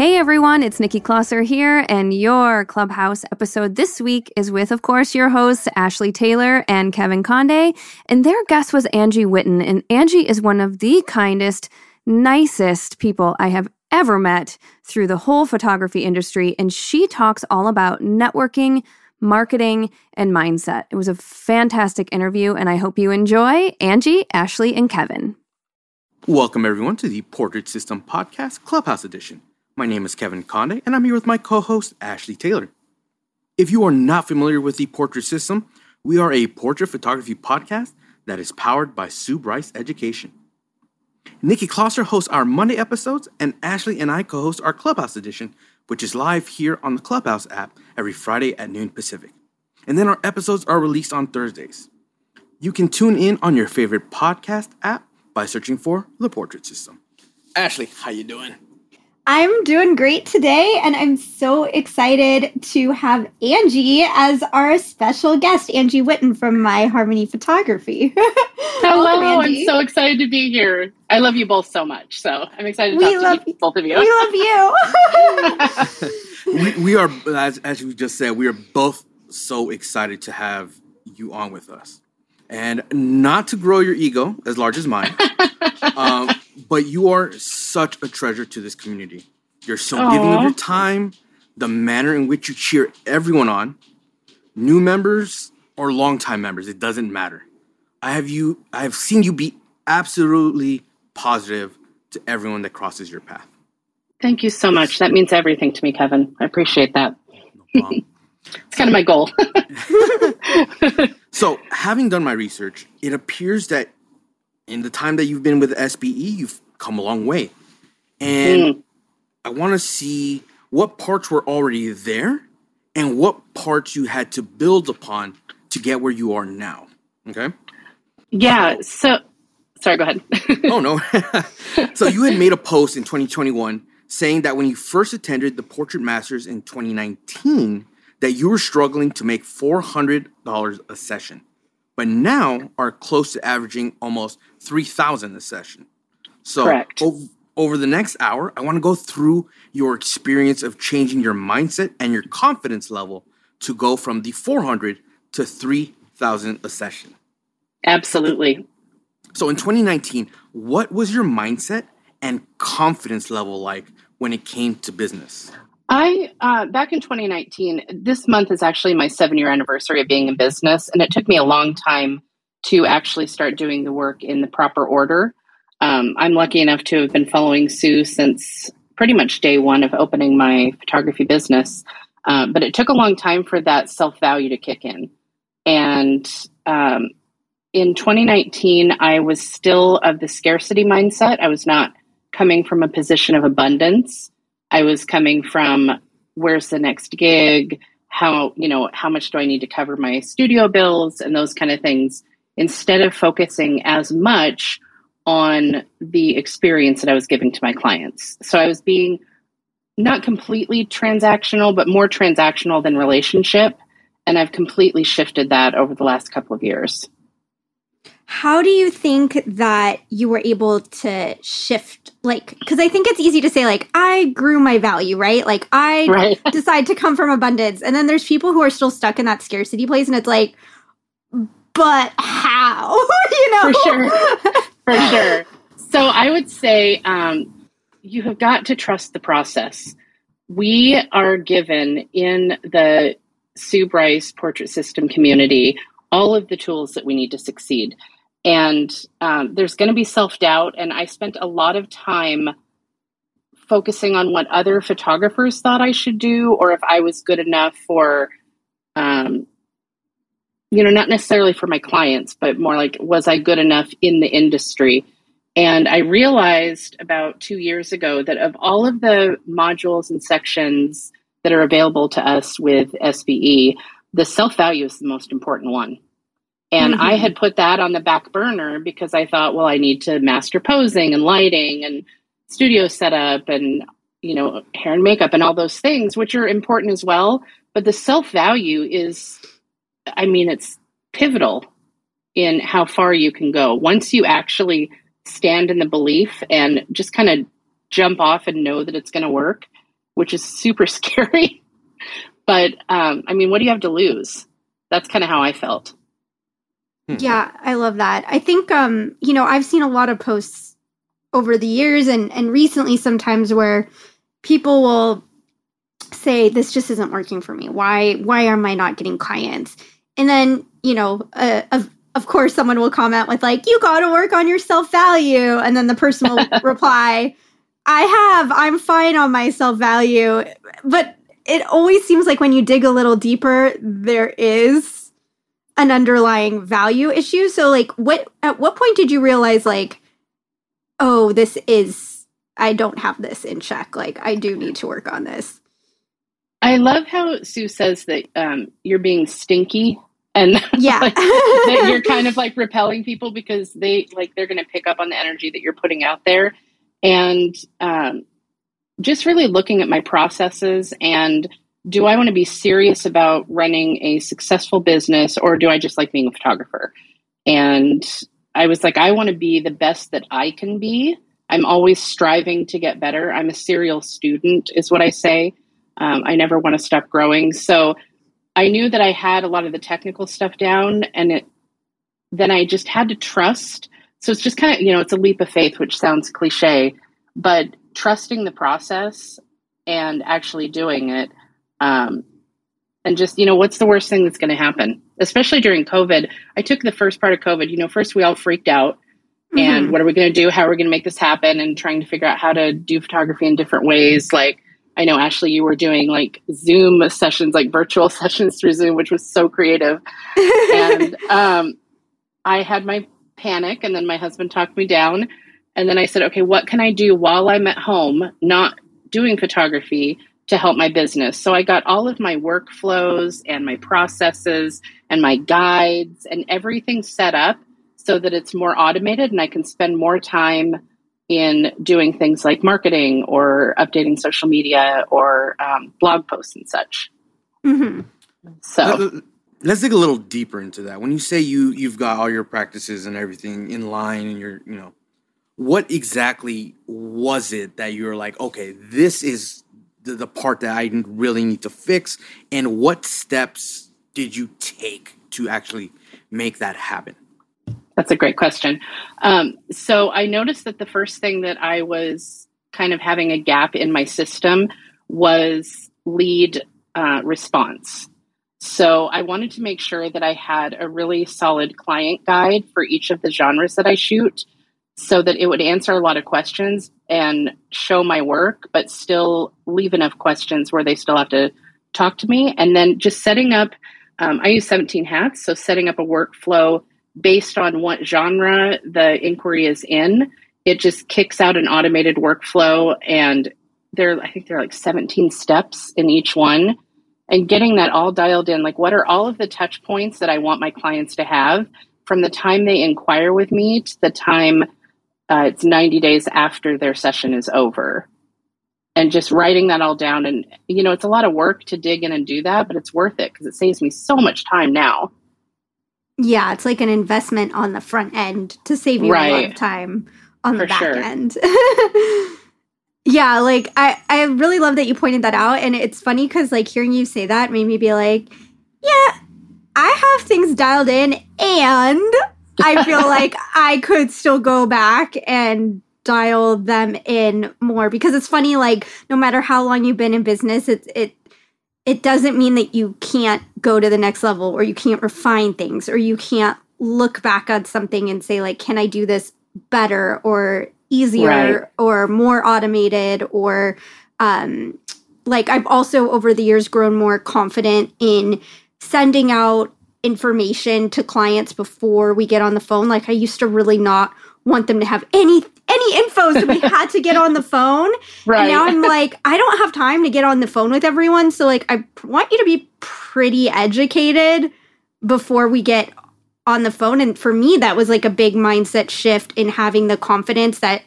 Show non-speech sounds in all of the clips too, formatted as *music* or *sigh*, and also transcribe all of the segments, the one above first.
Hey everyone, it's Nikki Closser here, and your Clubhouse episode this week is with, of course, your hosts, Ashleigh Taylor and Kevin Conde. And their guest was Angie Whitten. And Angie is one of the kindest, nicest people I have ever met through the whole photography industry. And she talks all about networking, marketing, and mindset. It was a fantastic interview, and I hope you enjoy Angie, Ashleigh, and Kevin. Welcome, everyone, to the Portrait System Podcast Clubhouse Edition. My name is Kevin Conde, and I'm here with my co host, Ashleigh Taylor. If you are not familiar with the Portrait System, we are a portrait photography podcast that is powered by Sue Bryce Education. Nikki Closser hosts our Monday episodes, and Ashleigh and I co host our Clubhouse edition, which is live here on the Clubhouse app every Friday at noon Pacific. And then our episodes are released on Thursdays. You can tune in on your favorite podcast app by searching for The Portrait System. Ashleigh, how you doing? I'm doing great today, and I'm so excited to have Angie as our special guest, Angie Whitten from My Harmony Photography. *laughs* Hello, Welcome, I'm so excited to be here. I love you both so much, so I'm excited to we talk love, to you, both of you. We love you. *laughs* we, we, are, as, as you just said, we are both so excited to have you on with us. And not to grow your ego as large as mine, *laughs* um, but you are such a treasure to this community. You're so Aww. giving of your time, the manner in which you cheer everyone on, new members or longtime members, it doesn't matter. I have you I have seen you be absolutely positive to everyone that crosses your path. Thank you so much. That means everything to me, Kevin. I appreciate that. No *laughs* it's kind of my goal. *laughs* so, having done my research, it appears that in the time that you've been with SBE, you've come a long way. And mm. I want to see what parts were already there and what parts you had to build upon to get where you are now. Okay? Yeah. So, sorry, go ahead. oh, no. *laughs* so, you had made a post in 2021 saying that when you first attended the Portrait Masters in 2019, that you were struggling to make $400 a session but now are close to averaging almost 3,000 a session. So over the next hour, I want to go through your experience of changing your mindset and your confidence level to go from the 400 to 3,000 a session. Absolutely. So in 2019, what was your mindset and confidence level like when it came to business? I uh, back in 2019. This month is actually my seven year anniversary of being in business, and it took me a long time to actually start doing the work in the proper order. Um, I'm lucky enough to have been following Sue since pretty much day one of opening my photography business, uh, but it took a long time for that self value to kick in. And um, in 2019, I was still of the scarcity mindset. I was not coming from a position of abundance. I was coming from where's the next gig? How, you know, how much do I need to cover my studio bills and those kind of things instead of focusing as much on the experience that I was giving to my clients. So I was being not completely transactional, but more transactional than relationship. And I've completely shifted that over the last couple of years. How do you think that you were able to shift? Like, because I think it's easy to say, like, I grew my value, right? Like, I *laughs* right. decide to come from abundance. And then there's people who are still stuck in that scarcity place. And it's like, but how? *laughs* you know? For sure. For *laughs* sure. So I would say um, you have got to trust the process. We are given in the Sue Bryce portrait system community all of the tools that we need to succeed and um, there's going to be self doubt. And I spent a lot of time focusing on what other photographers thought I should do, or if I was good enough for, um, you know, not necessarily for my clients, but more like, was I good enough in the industry? And I realized about two years ago that of all of the modules and sections that are available to us with SBE, the self value is the most important one. And mm-hmm. I had put that on the back burner because I thought, well, I need to master posing and lighting and studio setup and, you know, hair and makeup and all those things, which are important as well. But the self value is, I mean, it's pivotal in how far you can go. Once you actually stand in the belief and just kind of jump off and know that it's going to work, which is super *laughs* scary. but um, I mean, what do you have to lose? That's kind of how I felt. Hmm. Yeah, I love that. I think um, you know, I've seen a lot of posts over the years and and recently sometimes where people will say this just isn't working for me. Why why am I not getting clients? And then, you know, uh, of of course someone will comment with like you got to work on your self-value and then the person will *laughs* reply, I have. I'm fine on my self-value. But it always seems like when you dig a little deeper there is an underlying value issue. So like what at what point did you realize like oh this is I don't have this in check. Like I do need to work on this. I love how Sue says that um, you're being stinky and *laughs* yeah like, that you're kind of like repelling people because they like they're going to pick up on the energy that you're putting out there and um, just really looking at my processes and do I want to be serious about running a successful business or do I just like being a photographer? And I was like, I want to be the best that I can be. I'm always striving to get better. I'm a serial student, is what I say. Um, I never want to stop growing. So I knew that I had a lot of the technical stuff down, and it then I just had to trust. So it's just kind of, you know, it's a leap of faith, which sounds cliche, but trusting the process and actually doing it um, and just, you know, what's the worst thing that's going to happen? Especially during COVID. I took the first part of COVID, you know, first we all freaked out. Mm-hmm. And what are we going to do? How are we going to make this happen? And trying to figure out how to do photography in different ways. Like, I know, Ashleigh, you were doing like Zoom sessions, like virtual *laughs* sessions through Zoom, which was so creative. and *laughs* um, I had my panic, and then my husband talked me down. And then I said, okay, what can I do while I'm at home, not doing photography, to help my business. So I got all of my workflows and my processes and my guides and everything set up so that it's more automated and I can spend more time in doing things like marketing or updating social media or um, blog posts and such. Mm-hmm. So let's dig a little deeper into that. When you say you you've got all your practices and everything in line and you're you know what exactly was it that you were like okay this is the, the part that I really need to fix, and what steps did you take to actually make that happen? That's a great question. Um, so I noticed that the first thing that I was kind of having a gap in my system was lead uh, response. So I wanted to make sure that I had a really solid client guide for each of the genres that I shoot so that it would answer a lot of questions and show my work, but still leave enough questions where they still have to talk to me. And then just setting up, um, I use 17hats, so setting up a workflow based on what genre the inquiry is in. It just kicks out an automated workflow, and there, I think there are like 17 steps in each one. And getting that all dialed in, like what are all of the touch points that I want my clients to have from the time they inquire with me to the time uh, it's 90 days after their session is over. and just writing that all down. And, you know, it's a lot of work to dig in and do that, but it's worth it because it saves me so much time now. Yeah, it's like an investment on the front end to save you right. a lot of time on For the back sure. end. *laughs* yeah, like I, I really love that you pointed that out. And it's funny because like hearing you say that made me be like, yeah, I have things dialed in and I feel like I could still go back and dial them in more because it's funny like no matter how long you've been in business it it it doesn't mean that you can't go to the next level or you can't refine things or you can't look back on something and say like can I do this better or easier right. or more automated or um like I've also over the years grown more confident in sending out information to clients before we get on the phone. Like I used to really not want them to have any any info so we had to get on the phone. Right *laughs* and now i'm *laughs* like i don't have time to get on the phone with everyone so like i want you to be pretty educated before we get on the phone. And for me that was like a big mindset shift in having the confidence that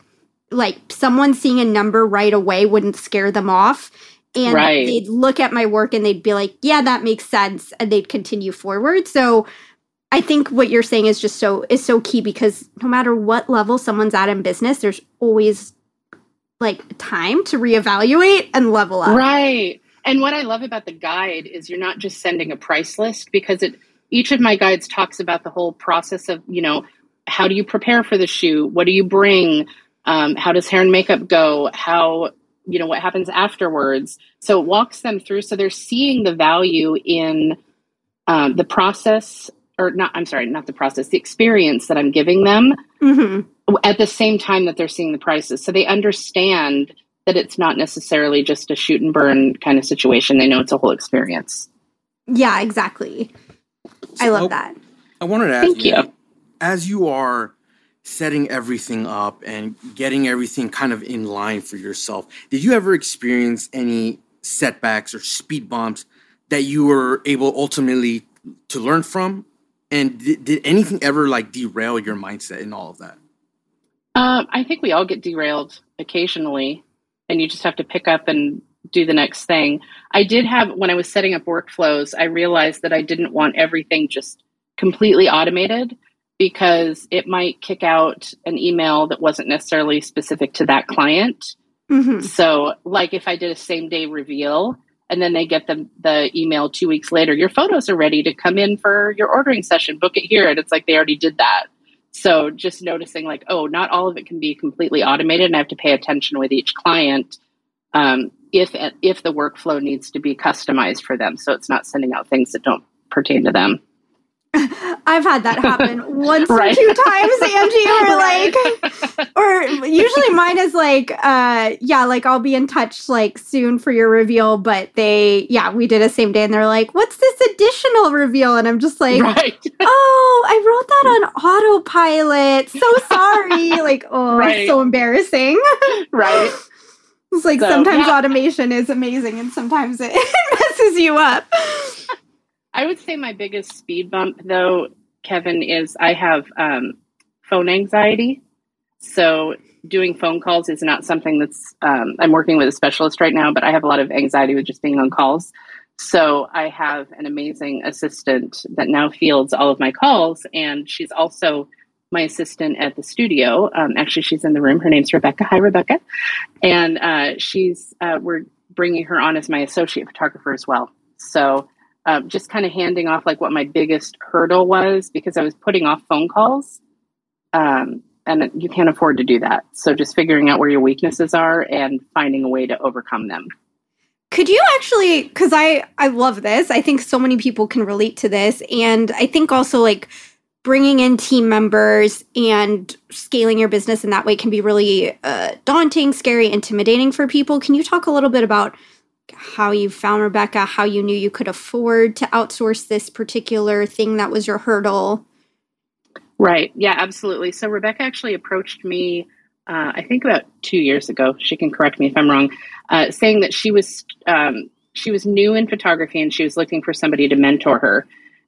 like someone seeing a number right away wouldn't scare them off and right. they'd look at my work and they'd be like yeah that makes sense and they'd continue forward so I think what you're saying is just so is so key because no matter what level someone's at in business, there's always like time to reevaluate and level up. Right. And what I love about the guide is you're not just sending a price list because it each of my guides talks about the whole process of, you know, how do you prepare for the shoe? What do you bring? Um, how does hair and makeup go? How, you know, what happens afterwards? So it walks them through. So they're seeing the value in um, the process or not i'm sorry not the process the experience that i'm giving them mm-hmm. at the same time that they're seeing the prices so they understand that it's not necessarily just a shoot and burn kind of situation they know it's a whole experience yeah exactly so i love I, that i wanted to ask Thank you, you as you are setting everything up and getting everything kind of in line for yourself did you ever experience any setbacks or speed bumps that you were able ultimately to learn from and did, did anything ever like derail your mindset in all of that? Um, I think we all get derailed occasionally, and you just have to pick up and do the next thing. I did have, when I was setting up workflows, I realized that I didn't want everything just completely automated because it might kick out an email that wasn't necessarily specific to that client. Mm-hmm. So, like if I did a same day reveal, and then they get the, the email two weeks later your photos are ready to come in for your ordering session. Book it here. And it's like they already did that. So just noticing like oh not all of it can be completely automated and i have to pay attention with each client um, if if the workflow needs to be customized for them. So it's not sending out things that don't pertain to them *laughs* I've had that happen *laughs* once right. or two times, Angie, or *laughs* like, or usually mine is like, uh, yeah, like I'll be in touch like soon for your reveal, but they, yeah, we did a same day and they're like, what's this additional reveal? And I'm just like, right. oh, I wrote that on autopilot. So sorry. like, oh, right. so embarrassing. right. It's like so, sometimes yeah. automation is amazing and sometimes it messes you up. I would say my biggest speed bump, though, Kevin, is I have um, phone anxiety. So doing phone calls is not something that's, um, I'm working with a specialist right now, but I have a lot of anxiety with just being on calls. So I have an amazing assistant that now fields all of my calls, and she's also my assistant at the studio. Um, actually, she's in the room. Her name's Rebecca. Hi, Rebecca. And uh, she's uh, we're bringing her on as my associate photographer as well. So um, just kind of handing off like what my biggest hurdle was because I was putting off phone calls. Um, and you can't afford to do that. So just figuring out where your weaknesses are and finding a way to overcome them. Could you actually cuz I I love this. I think so many people can relate to this and I think also like bringing in team members and scaling your business in that way can be really uh, daunting, scary, intimidating for people. Can you talk a little bit about how you found Rebecca, how you knew you could afford to outsource this particular thing that was your hurdle. Right. Yeah, absolutely. So Rebecca actually approached me, uh, I think about two years ago. She can correct me if I'm wrong, uh, saying that she was um, she was new in photography and she was looking for somebody to mentor her.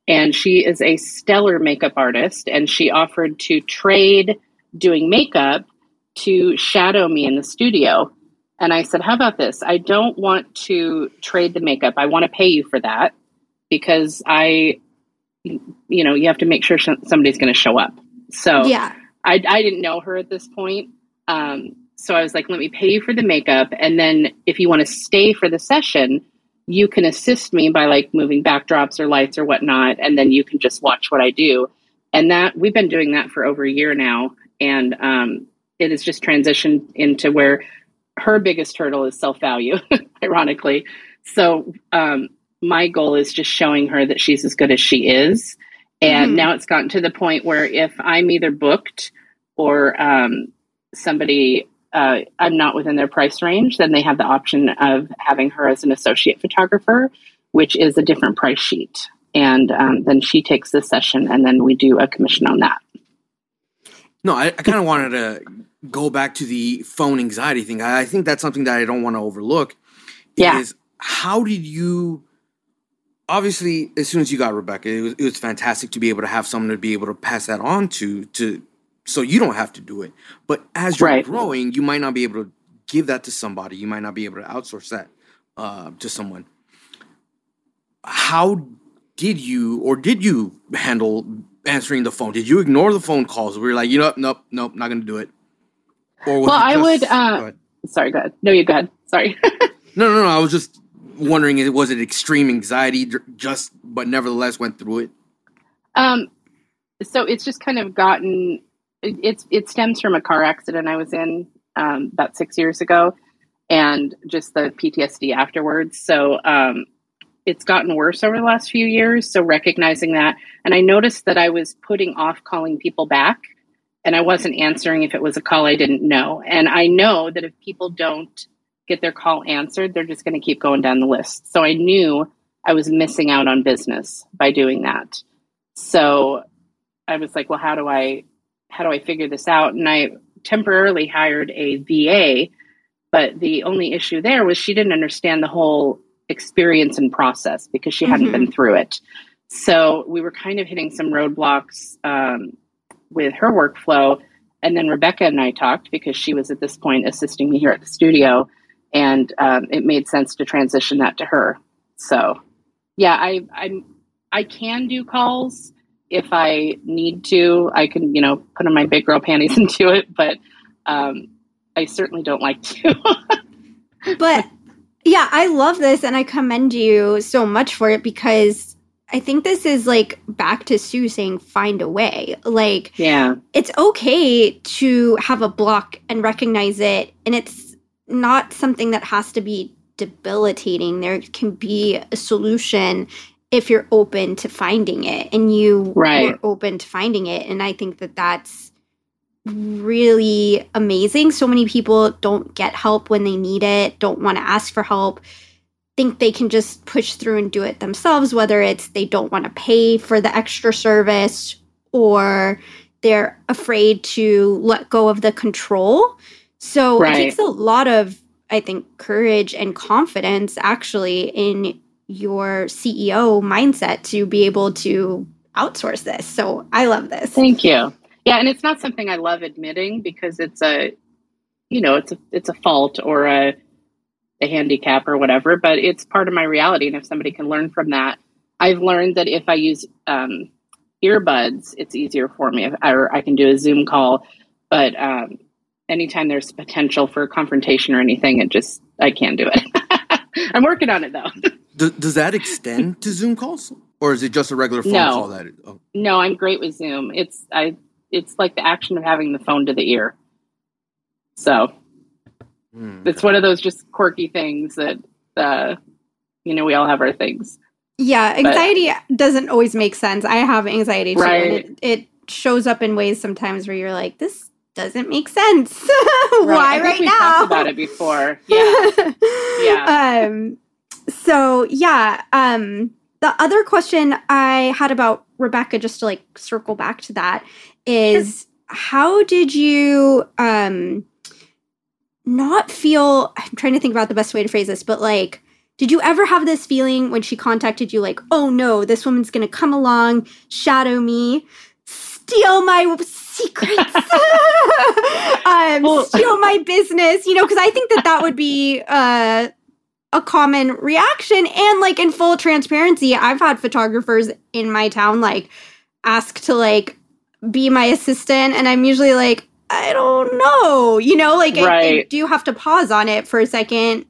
And she is a stellar makeup artist, and she offered to trade doing makeup to shadow me in the studio And I said, How about this? I don't want to trade the makeup. I want to pay you for that because I, you know, you have to make sure somebody's going to show up. So yeah, I, I didn't know her at this point. Um, so I was like, let me pay you for the makeup. And then if you want to stay for the session, you can assist me by like moving backdrops or lights or whatnot. And then you can just watch what I do. And that we've been doing that for over a year now. And um, it has just transitioned into where her biggest hurdle is self value, *laughs* ironically. So um, my goal is just showing her that she's as good as she is. And mm-hmm. now it's gotten to the point where if I'm either booked or um, somebody uh, I'm not within their price range, then they have the option of having her as an associate photographer, which is a different price sheet. And um, then she takes the session, and then we do a commission on that. No, I, I kind of wanted to go back to the phone anxiety thing. I, I think that's something that I don't want to overlook. Yeah. Is how did you? Obviously, as soon as you got Rebecca, it was, it was fantastic to be able to have someone to be able to pass that on to to so you don't have to do it. But as you're right. growing, you might not be able to give that to somebody. You might not be able to outsource that uh, to someone. How did you, or did you handle answering the phone? Did you ignore the phone calls? We were like, you know, nope, nope, not going to do it. Or well, I would. Uh, go sorry, go ahead. No, you go ahead. Sorry. *laughs* no, no, no. I was just wondering, it was it extreme anxiety, just but nevertheless went through it? Um, so it's just kind of gotten it, it's it stems from a car accident I was in um, about six years ago, and just the PTSD afterwards. So um, it's gotten worse over the last few years. So recognizing that, and I noticed that I was putting off calling people back, and I wasn't answering if it was a call I didn't know. And I know that if people don't get their call answered, they're just going to keep going down the list. So I knew I was missing out on business by doing that. So I was like, well, how do I how do I figure this out? And I temporarily hired a VA, but the only issue there was she didn't understand the whole experience and process because she mm-hmm. hadn't been through it. So we were kind of hitting some roadblocks um, with her workflow. And then Rebecca and I talked because she was at this point assisting me here at the studio, and um, it made sense to transition that to her. So, yeah, I I I can do calls if I need to, I can, you know, put on my big girl panties *laughs* and do it, but um, I certainly don't like to. *laughs* but yeah, I love this and I commend you so much for it because I think this is like back to Sue saying find a way. Like, yeah, it's okay to have a block and recognize it, and it's not something that has to be debilitating. There can be a solution if you're open to finding it and you right. are open to finding it and i think that that's really amazing so many people don't get help when they need it don't want to ask for help think they can just push through and do it themselves whether it's they don't want to pay for the extra service or they're afraid to let go of the control so right. it takes a lot of i think courage and confidence actually in your CEO mindset to be able to outsource this. So I love this. Thank you. Yeah, and it's not something I love admitting because it's a you know, it's a it's a fault or a a handicap or whatever, but it's part of my reality and if somebody can learn from that, I've learned that if I use um, earbuds, it's easier for me. Or I can do a Zoom call, but um, anytime there's potential for confrontation or anything, it just I can't do it. *laughs* I'm working on it though. *laughs* Do, does that extend to Zoom calls, or is it just a regular phone no. call? That oh. no, I'm great with Zoom. It's I. It's like the action of having the phone to the ear. So mm. it's one of those just quirky things that uh, you know we all have our things. Yeah, anxiety but, doesn't always make sense. I have anxiety too, right. it, it shows up in ways sometimes where you're like, this doesn't make sense. *laughs* Why right, right we now? Talked about it before. Yeah. *laughs* yeah. Um, so yeah, um, the other question I had about Rebecca, just to like circle back to that, is how did you um not feel I'm trying to think about the best way to phrase this, but like did you ever have this feeling when she contacted you like, oh no, this woman's gonna come along, shadow me, steal my secrets, *laughs* um, steal my business, you know, because I think that that would be uh, a common reaction. And like in full transparency, I've had photographers in my town like ask to like be my assistant, and I'm usually like, I don't know, you know, like right. I, I do have to pause on it for a second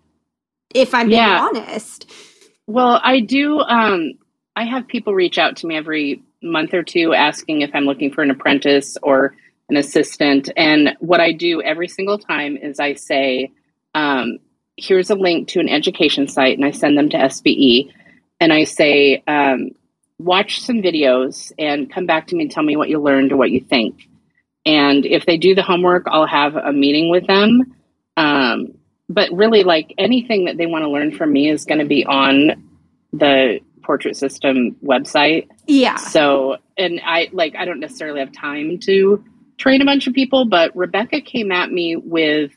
if I'm yeah. being honest. Well, I do. Um, I have people reach out to me every month or two asking if I'm looking for an apprentice or an assistant. And what I do every single time is I say, um, here's a link to an education site, and I send them to SBE. And I say, um, watch some videos and come back to me and tell me what you learned or what you think. And if they do the homework, I'll have a meeting with them. Um, but really, like anything that they want to learn from me is going to be on the portrait system website. Yeah. So, and I like, I don't necessarily have time to train a bunch of people, but Rebecca came at me with,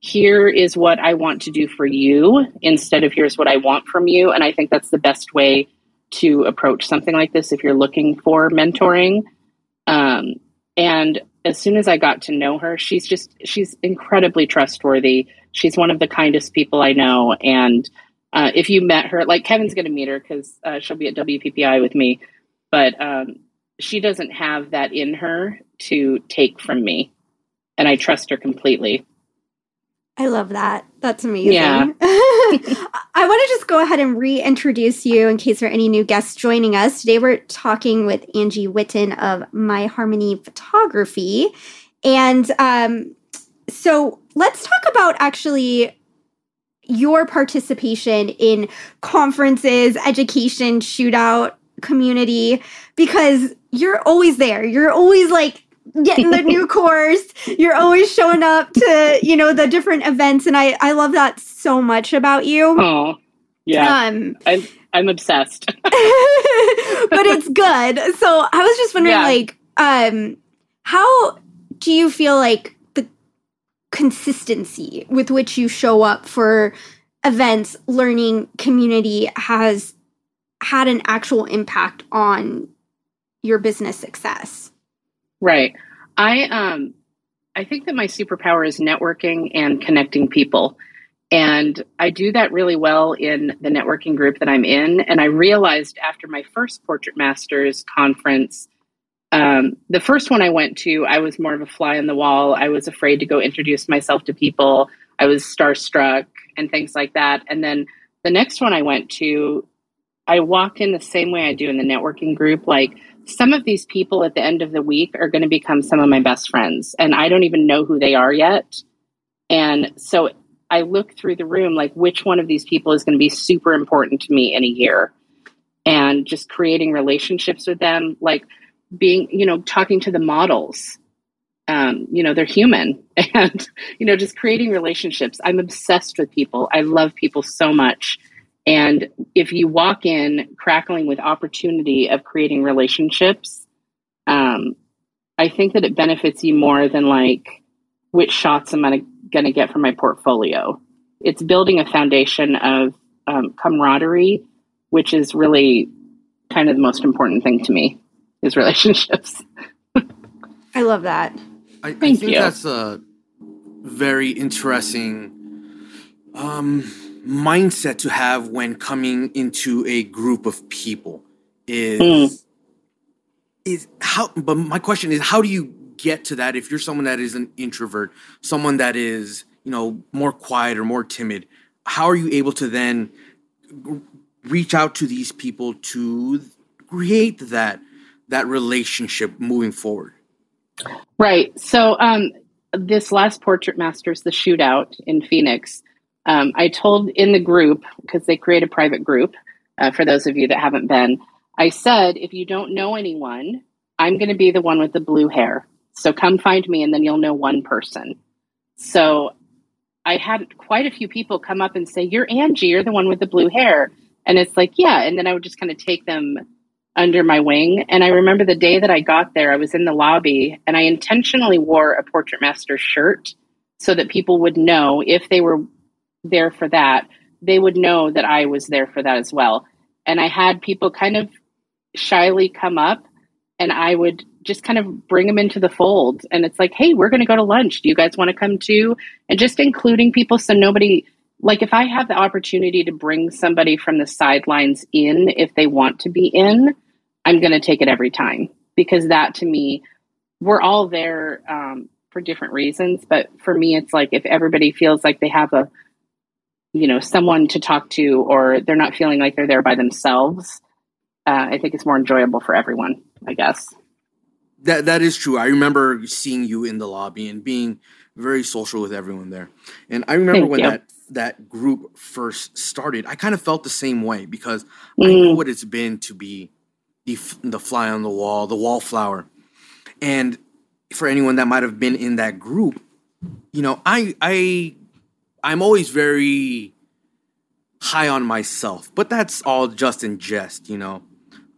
here is what I want to do for you instead of here's what I want from you. And I think that's the best way to approach something like this if you're looking for mentoring. Um, and as soon as I got to know her, she's just, she's incredibly trustworthy. She's one of the kindest people I know. And uh, if you met her, like Kevin's going to meet her because uh, she'll be at WPPI with me, but um, she doesn't have that in her to take from me. And I trust her completely. I love that. That's amazing. Yeah. *laughs* I want to just go ahead and reintroduce you in case there are any new guests joining us. Today we're talking with Angie Whitten of My Harmony Photography. And um, so let's talk about actually your participation in conferences, education, shootout, community, because you're always there. You're always like getting the new *laughs* course. You're always showing up to, you know, the different events. And I, I love that so much about you. Oh, yeah. Um, I'm, I'm obsessed. *laughs* *laughs* but it's good. So I was just wondering, yeah. like, um, how do you feel like the consistency with which you show up for events, learning, community has had an actual impact on your business success? Right. I um I think that my superpower is networking and connecting people. And I do that really well in the networking group that I'm in. And I realized after my first Portrait Masters conference, um, the first one I went to, I was more of a fly on the wall. I was afraid to go introduce myself to people. I was starstruck and things like that. And then the next one I went to, I walked in the same way I do in the networking group. Like some of these people at the end of the week are going to become some of my best friends, and I don't even know who they are yet. And so I look through the room like which one of these people is going to be super important to me in a year, and just creating relationships with them, like being, you know, talking to the models. Um, you know, they're human, *laughs* and you know, just creating relationships. I'm obsessed with people. I love people so much and if you walk in crackling with opportunity of creating relationships, um, I think that it benefits you more than like which shots am I going to get from my portfolio. It's building a foundation of um, camaraderie, which is really kind of the most important thing to me is relationships. *laughs* I love that. I, I think you. that's a very interesting um, mindset to have when coming into a group of people is mm. is how but my question is how do you get to that if you're someone that is an introvert someone that is you know more quiet or more timid? How are you able to then reach out to these people to create that that relationship moving forward? Right. So um this last portrait masters the shootout in phoenix um, I told in the group, because they create a private group uh, for those of you that haven't been, I said, if you don't know anyone, I'm going to be the one with the blue hair. So come find me and then you'll know one person. So I had quite a few people come up and say, You're Angie, you're the one with the blue hair. And it's like, Yeah. And then I would just kind of take them under my wing. And I remember the day that I got there, I was in the lobby and I intentionally wore a Portrait Master shirt so that people would know if they were there for that, they would know that I was there for that as well. And I had people kind of shyly come up and I would just kind of bring them into the fold. And it's like, hey, we're going to go to lunch. Do you guys want to come too? And just including people so nobody, like, if I have the opportunity to bring somebody from the sidelines in, if they want to be in, I'm going to take it every time because that to me, we're all there um, for different reasons. But for me, it's like if everybody feels like they have a, you know, someone to talk to or they're not feeling like they're there by themselves, uh, I think it's more enjoyable for everyone, I guess. That that is true. I remember seeing you in the lobby and being very social with everyone there. And I remember Thank when you. that that group first started, I kind of felt the same way because mm. I know what it's been to be the the fly on the wall, the wallflower. And for anyone that might have been in that group, you know, I I I'm always very high on myself, but that's all just in jest, you know.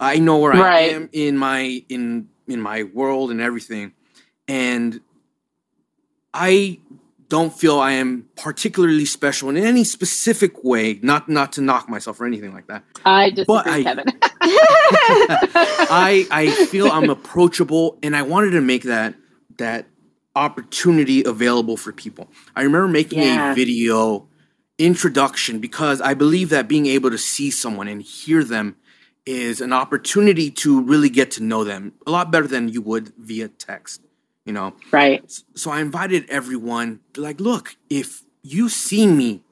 I know where right. I am in my in in my world and everything, and I don't feel I am particularly special in any specific way. Not not to knock myself or anything like that. I disagree, but I, Kevin. *laughs* I I feel I'm *laughs* approachable, and I wanted to make that that opportunity available for people. I remember making yeah. a video introduction because I believe that being able to see someone and hear them is an opportunity to really get to know them a lot better than you would via text, you know? Right. So I invited everyone, like, look, if you see me,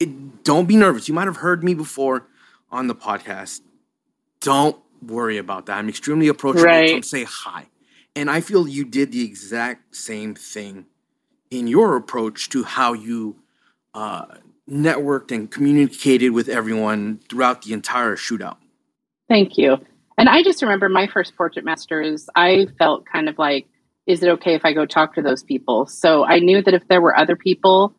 it, don't be nervous. You might have heard me before on the podcast. Don't worry about that. I'm extremely approachable. Right. Come say hi. And I feel you did the exact same thing in your approach to how you uh, networked and communicated with everyone throughout the entire shootout. Thank you. And I just remember my first portrait masters, I felt kind of like, is it okay if I go talk to those people? So I knew that if there were other people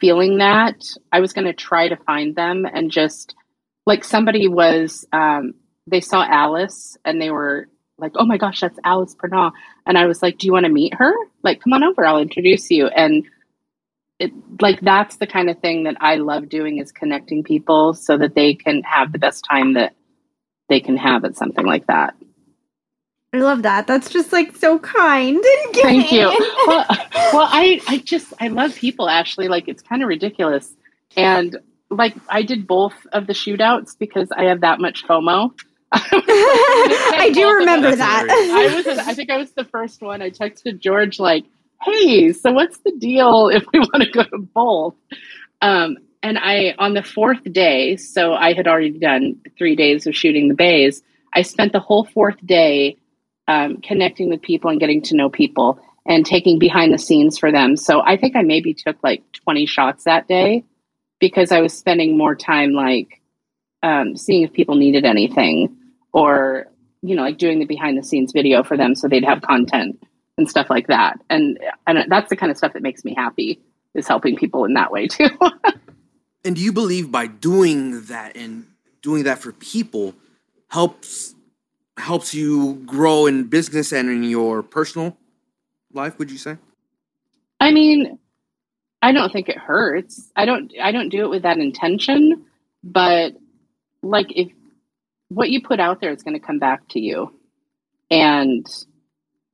feeling that, I was going to try to find them and just like somebody was, um, they saw Alice and they were like, oh my gosh, that's Alice Pernah. And I was like, do you want to meet her? Like, come on over, I'll introduce you. And it, like that's the kind of thing that I love doing is connecting people so that they can have the best time that they can have at something like that. I love that. That's just like so kind. *laughs* and Thank you. Well, well, I I just I love people, Ashleigh. Like it's kind of ridiculous, and like I did both of the shootouts because I have that much FOMO. *laughs* I do remember that. I was. I think I was the first one. I texted George like, "Hey, so what's the deal if we *laughs* want to go to both?" Um, and I, on the fourth day, so I had already done three days of shooting the bays. I spent the whole fourth day um, connecting with people and getting to know people and taking behind the scenes for them. So I think I maybe took like 20 shots that day because I was spending more time like um, seeing if people needed anything or, you know, like doing the behind the scenes video for them so they'd have content and stuff like that. And, and that's the kind of stuff that makes me happy is helping people in that way too. *laughs* And do you believe by doing that and doing that for people helps helps you grow in business and in your personal life, would you say? I mean, I don't think it hurts. I don't I don't do it with that intention, but like if what you put out there is going to come back to you. And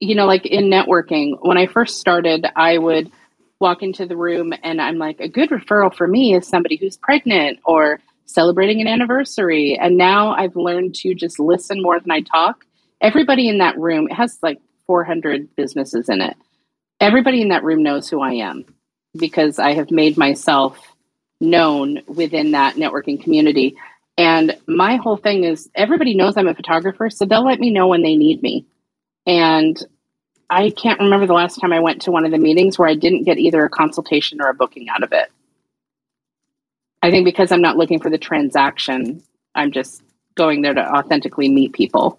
you know, like in networking, when I first started, I would walk into the room and I'm like, a good referral for me is somebody who's pregnant or celebrating an anniversary. And now I've learned to just listen more than I talk. Everybody in that room, it has like 400 businesses in it. Everybody in that room knows who I am because I have made myself known within that networking community. And my whole thing is everybody knows I'm a photographer, so they'll let me know when they need me. And I can't remember the last time I went to one of the meetings where I didn't get either a consultation or a booking out of it. I think because I'm not looking for the transaction, I'm just going there to authentically meet people.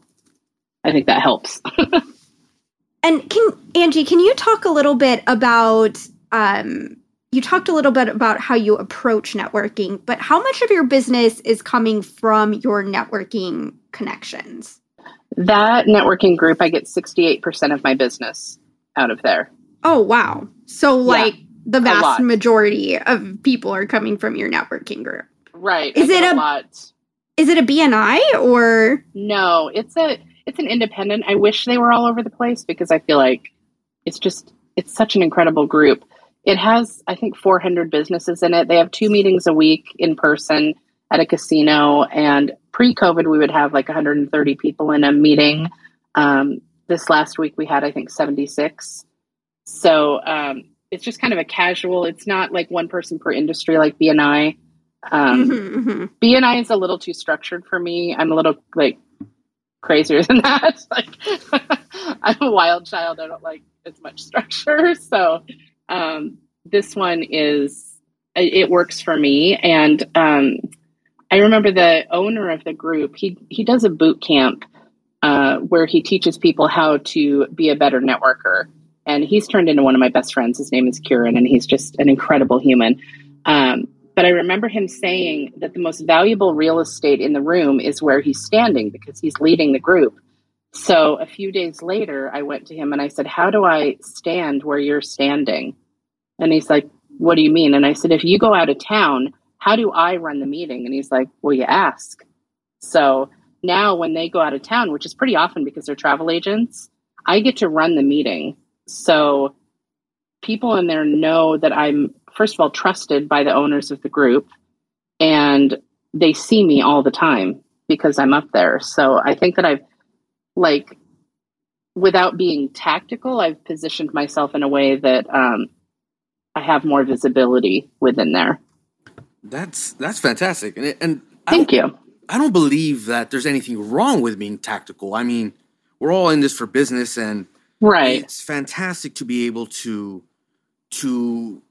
I think that helps. *laughs* and can Angie, can you talk a little bit about um, you talked a little bit about how you approach networking, but how much of your business is coming from your networking connections? That networking group, I get 68% of my business out of there. Oh, wow. So, like, yeah, the vast majority of people are coming from your networking group. Right. Is it a, a lot? Is it a BNI or? No, it's a it's an independent. I wish they were all over the place because I feel like it's just it's such an incredible group. It has I think 400 businesses in it. They have two meetings a week in person at a casino, and pre-COVID we would have like 130 people in a meeting. Um, this last week we had I think 76. So um, it's just kind of a casual. It's not like one person per industry like BNI. Um, mm-hmm, mm-hmm. BNI is a little too structured for me. I'm a little like crazier *laughs* than that. like *laughs* I'm a wild child. I don't like as much structure. So um, this one is it works for me. And um, I remember the owner of the group. He he does a boot camp uh, where he teaches people how to be a better networker. And he's turned into one of my best friends. His name is Kieran, and he's just an incredible human. Um, but I remember him saying that the most valuable real estate in the room is where he's standing because he's leading the group. So a few days later, I went to him and I said, How do I stand where you're standing? And he's like, What do you mean? And I said, If you go out of town, how do I run the meeting? And he's like, Well, you ask. So now when they go out of town, which is pretty often because they're travel agents, I get to run the meeting. So people in there know that I'm first of all trusted by the owners of the group and they see me all the time because I'm up there. So I think that I've like without being tactical, I've positioned myself in a way that um, I have more visibility within there. That's that's fantastic, and and thank you. I don't believe that there's anything wrong with being tactical. I mean, we're all in this for business, and right, it's fantastic to be able to to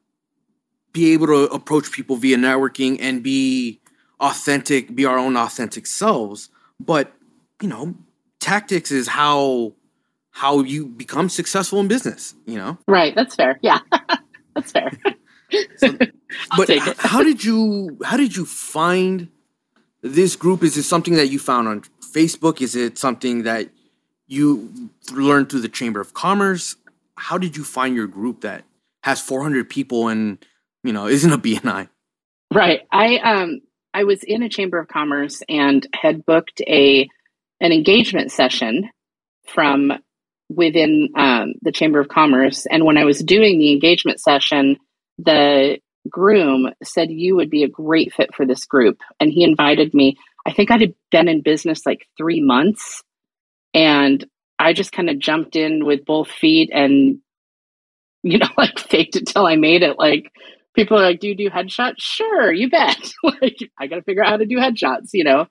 be able to approach people via networking and be authentic, be our own authentic selves. But you know, tactics is how how you become successful in business. You know, right? That's fair. Yeah, *laughs* that's fair. so, *laughs* but how did you how did you find this group? Is it something that you found on Facebook? Is it something that you learned through the Chamber of Commerce? How did you find your group that has 400 people and you know isn't a BNI. Right. I um I was in a chamber of commerce and had booked a an engagement session from within um, the chamber of commerce and when i was doing the engagement session the groom said you would be a great fit for this group and he invited me i think i had been in business like three months and i just kind of jumped in with both feet and you know *laughs* like faked it till i made it like people are like, "Do you do headshots?" Sure, you bet. *laughs* like, I got to figure out how to do headshots, you know.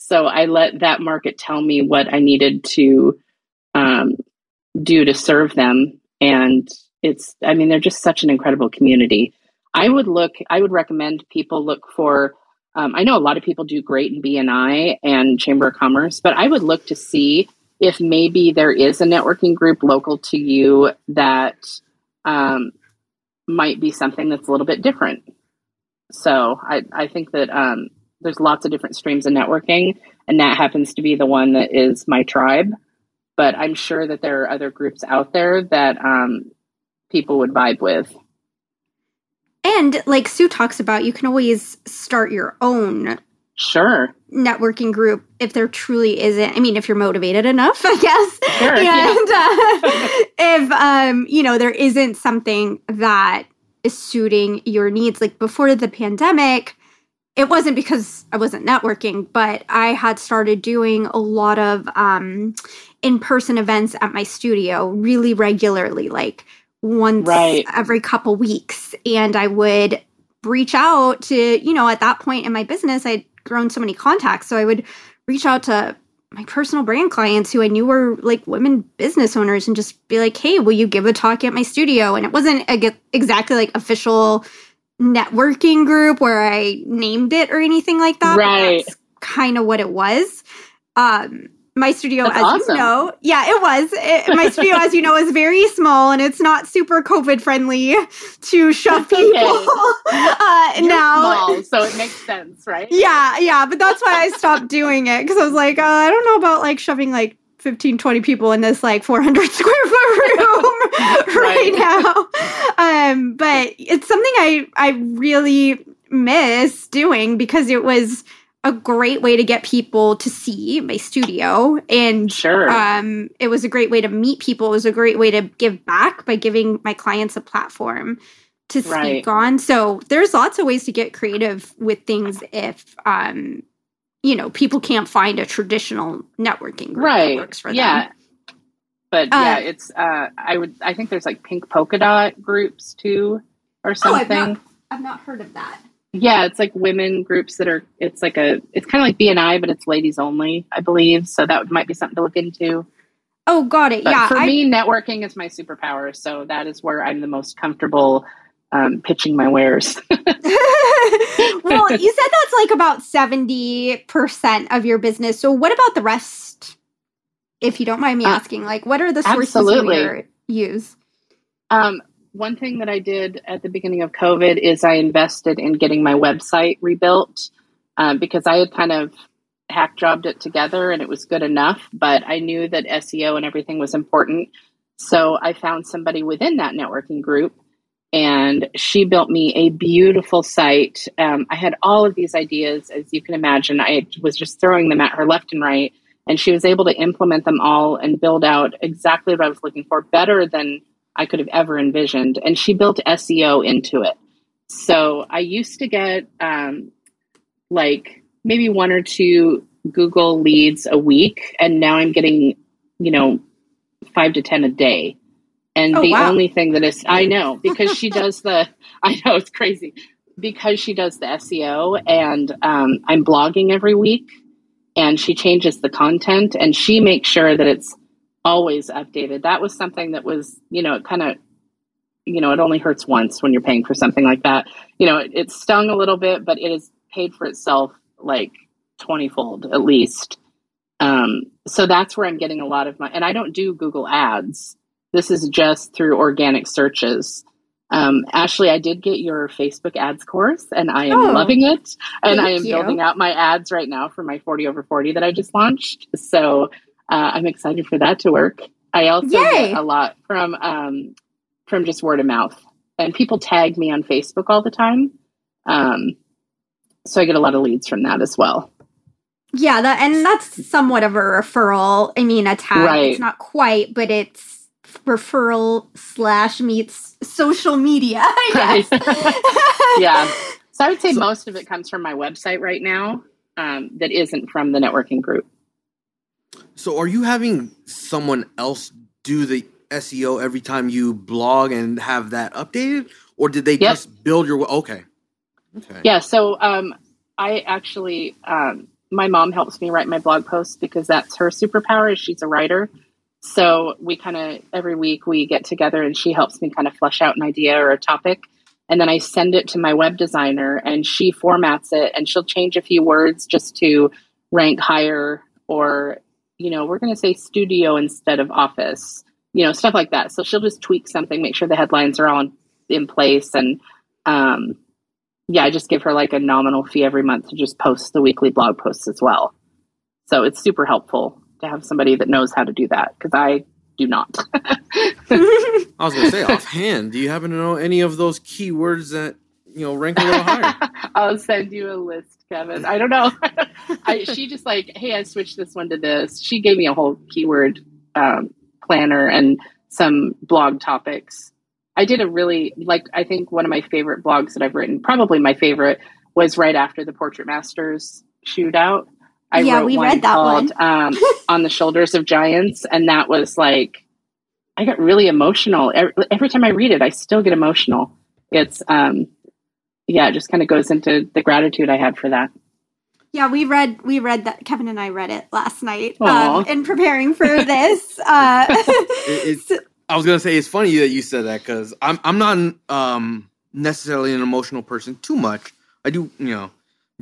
So I let that market tell me what I needed to um, do to serve them, and it's. I mean, they're just such an incredible community. I would look. I would recommend people look for. Um, I know a lot of people do great in BNI and Chamber of Commerce, but I would look to see if maybe there is a networking group local to you that um, might be something that's a little bit different. So I, I think that um, there's lots of different streams of networking, and that happens to be the one that is my tribe. But I'm sure that there are other groups out there that um, people would vibe with. And like Sue talks about, you can always start your own sure networking group if there truly isn't i mean if you're motivated enough *laughs* i guess sure, and yeah. uh, *laughs* if um you know there isn't something that is suiting your needs like before the pandemic it wasn't because i wasn't networking but i had started doing a lot of um in-person events at my studio really regularly like once right. every couple weeks and i would reach out to you know at that point in my business I'd grown so many contacts. So I would reach out to my personal brand clients who I knew were like women business owners and just be like, hey, will you give a talk at my studio? And it wasn't a, exactly like official networking group where I named it or anything like that. Right. kind of what it was. Um, my studio, That's as awesome. you know, yeah, it was. It, my studio, as you know, is very small and it's not super COVID friendly to shove people *laughs* uh, now. Small, so it makes sense, right? Yeah, yeah, but that's why I stopped doing it because I was like, uh, I don't know about like shoving like 15 20 people in this like 400 *laughs* square foot room *laughs* right. now um but it's something i i really miss doing because it was a great way to get people to see my studio and Sure. um, it was a great way to meet people it was a great way to give back by giving my clients a platform to speak Right. on so there's lots of ways to get creative with things if um, you know people can't find a traditional networking group that right. works for yeah. them But Uh, yeah, it's uh I would I think there's like pink polka dot groups too or oh something. I've not, I've not heard of that Yeah, it's like women groups that are. It's like a. It's kind of like BNI, but it's ladies only, I believe. So that might be something to look into. oh got it But yeah for I, me, networking is my superpower. So that is where I'm the most comfortable um, pitching my wares. *laughs* well, you said that's like about 70% of your business. So what about the rest? If you don't mind me Uh, asking, like what are the sources absolutely. you use? um, one thing that I did at the beginning of COVID is I invested in getting my website rebuilt um, because I had kind of hack jobbed it together and it was good enough, but I knew that SEO and everything was important. So I found somebody within that networking group and she built me a beautiful site. Um, I had all of these ideas, as you can imagine. I was just throwing them at her left and right, and she was able to implement them all and build out exactly what I was looking for, better than I could have ever envisioned. And she built SEO into it. So I used to get um, like maybe one or two Google leads a week, and now I'm getting, you know, five to 10 a day. And Oh, the wow. only thing that is, I know, because she does the, *laughs* I know it's crazy, because she does the SEO and um, I'm blogging every week and she changes the content and she makes sure that it's always updated. That was something that was, you know, it kind of, you know, it only hurts once when you're paying for something like that. You know, it, it stung a little bit, but it has paid for itself like 20 fold at least. Um, so that's where I'm getting a lot of my, and I don't do Google ads. This is just through organic searches. Um, Ashleigh, I did get your Facebook ads course and I am Oh, loving it. And I am you. building out my ads right now for my 40 over 40 that I just launched. So uh, I'm excited for that to work. I also Yay. get a lot from um, from just word of mouth, and people tag me on Facebook all the time. Um, so I get a lot of leads from that as well. Yeah, that and that's somewhat of a referral. I mean, a tag. Right. It's not quite, but it's referral slash meets social media. I guess. *laughs* Yeah. So I would say most of it comes from my website right now. Um, that isn't from the networking group. So, are you having someone else do the SEO every time you blog and have that updated, or did they Yep. just build your? Okay, okay, Yeah, so um, I actually, um, my mom helps me write my blog posts because that's her superpower. is She's a writer, so we kind of every week we get together and she helps me kind of flesh out an idea or a topic, and then I send it to my web designer and she formats it and she'll change a few words just to rank higher or you know we're going to say studio instead of office, you know stuff like that. So she'll just tweak something, make sure the headlines are all in, in place and. Um, yeah, I just give her like a nominal fee every month to just post the weekly blog posts as well. So it's super helpful to have somebody that knows how to do that because I do not. *laughs* I was gonna say offhand. Do you happen to know any of those keywords that you know rank a little higher? *laughs* I'll send you a list, Kevin. I don't know. *laughs* I, she just like, hey, I switched this one to this. She gave me a whole keyword um, planner and some blog topics. I did a really like. I think one of my favorite blogs that I've written, probably my favorite, was right after the Portrait Masters shootout. I Yeah, wrote we one read that called um, *laughs* "On the Shoulders of Giants," and that was like, I got really emotional every, every time I read it. I still get emotional. It's um, yeah, it just kind of goes into the gratitude I had for that. Yeah, we read we read that Kevin and I read it last night um, in preparing for *laughs* this. Uh, It- it's- *laughs* I was gonna say it's funny that you said that because I'm I'm not um necessarily an emotional person too much. I do you know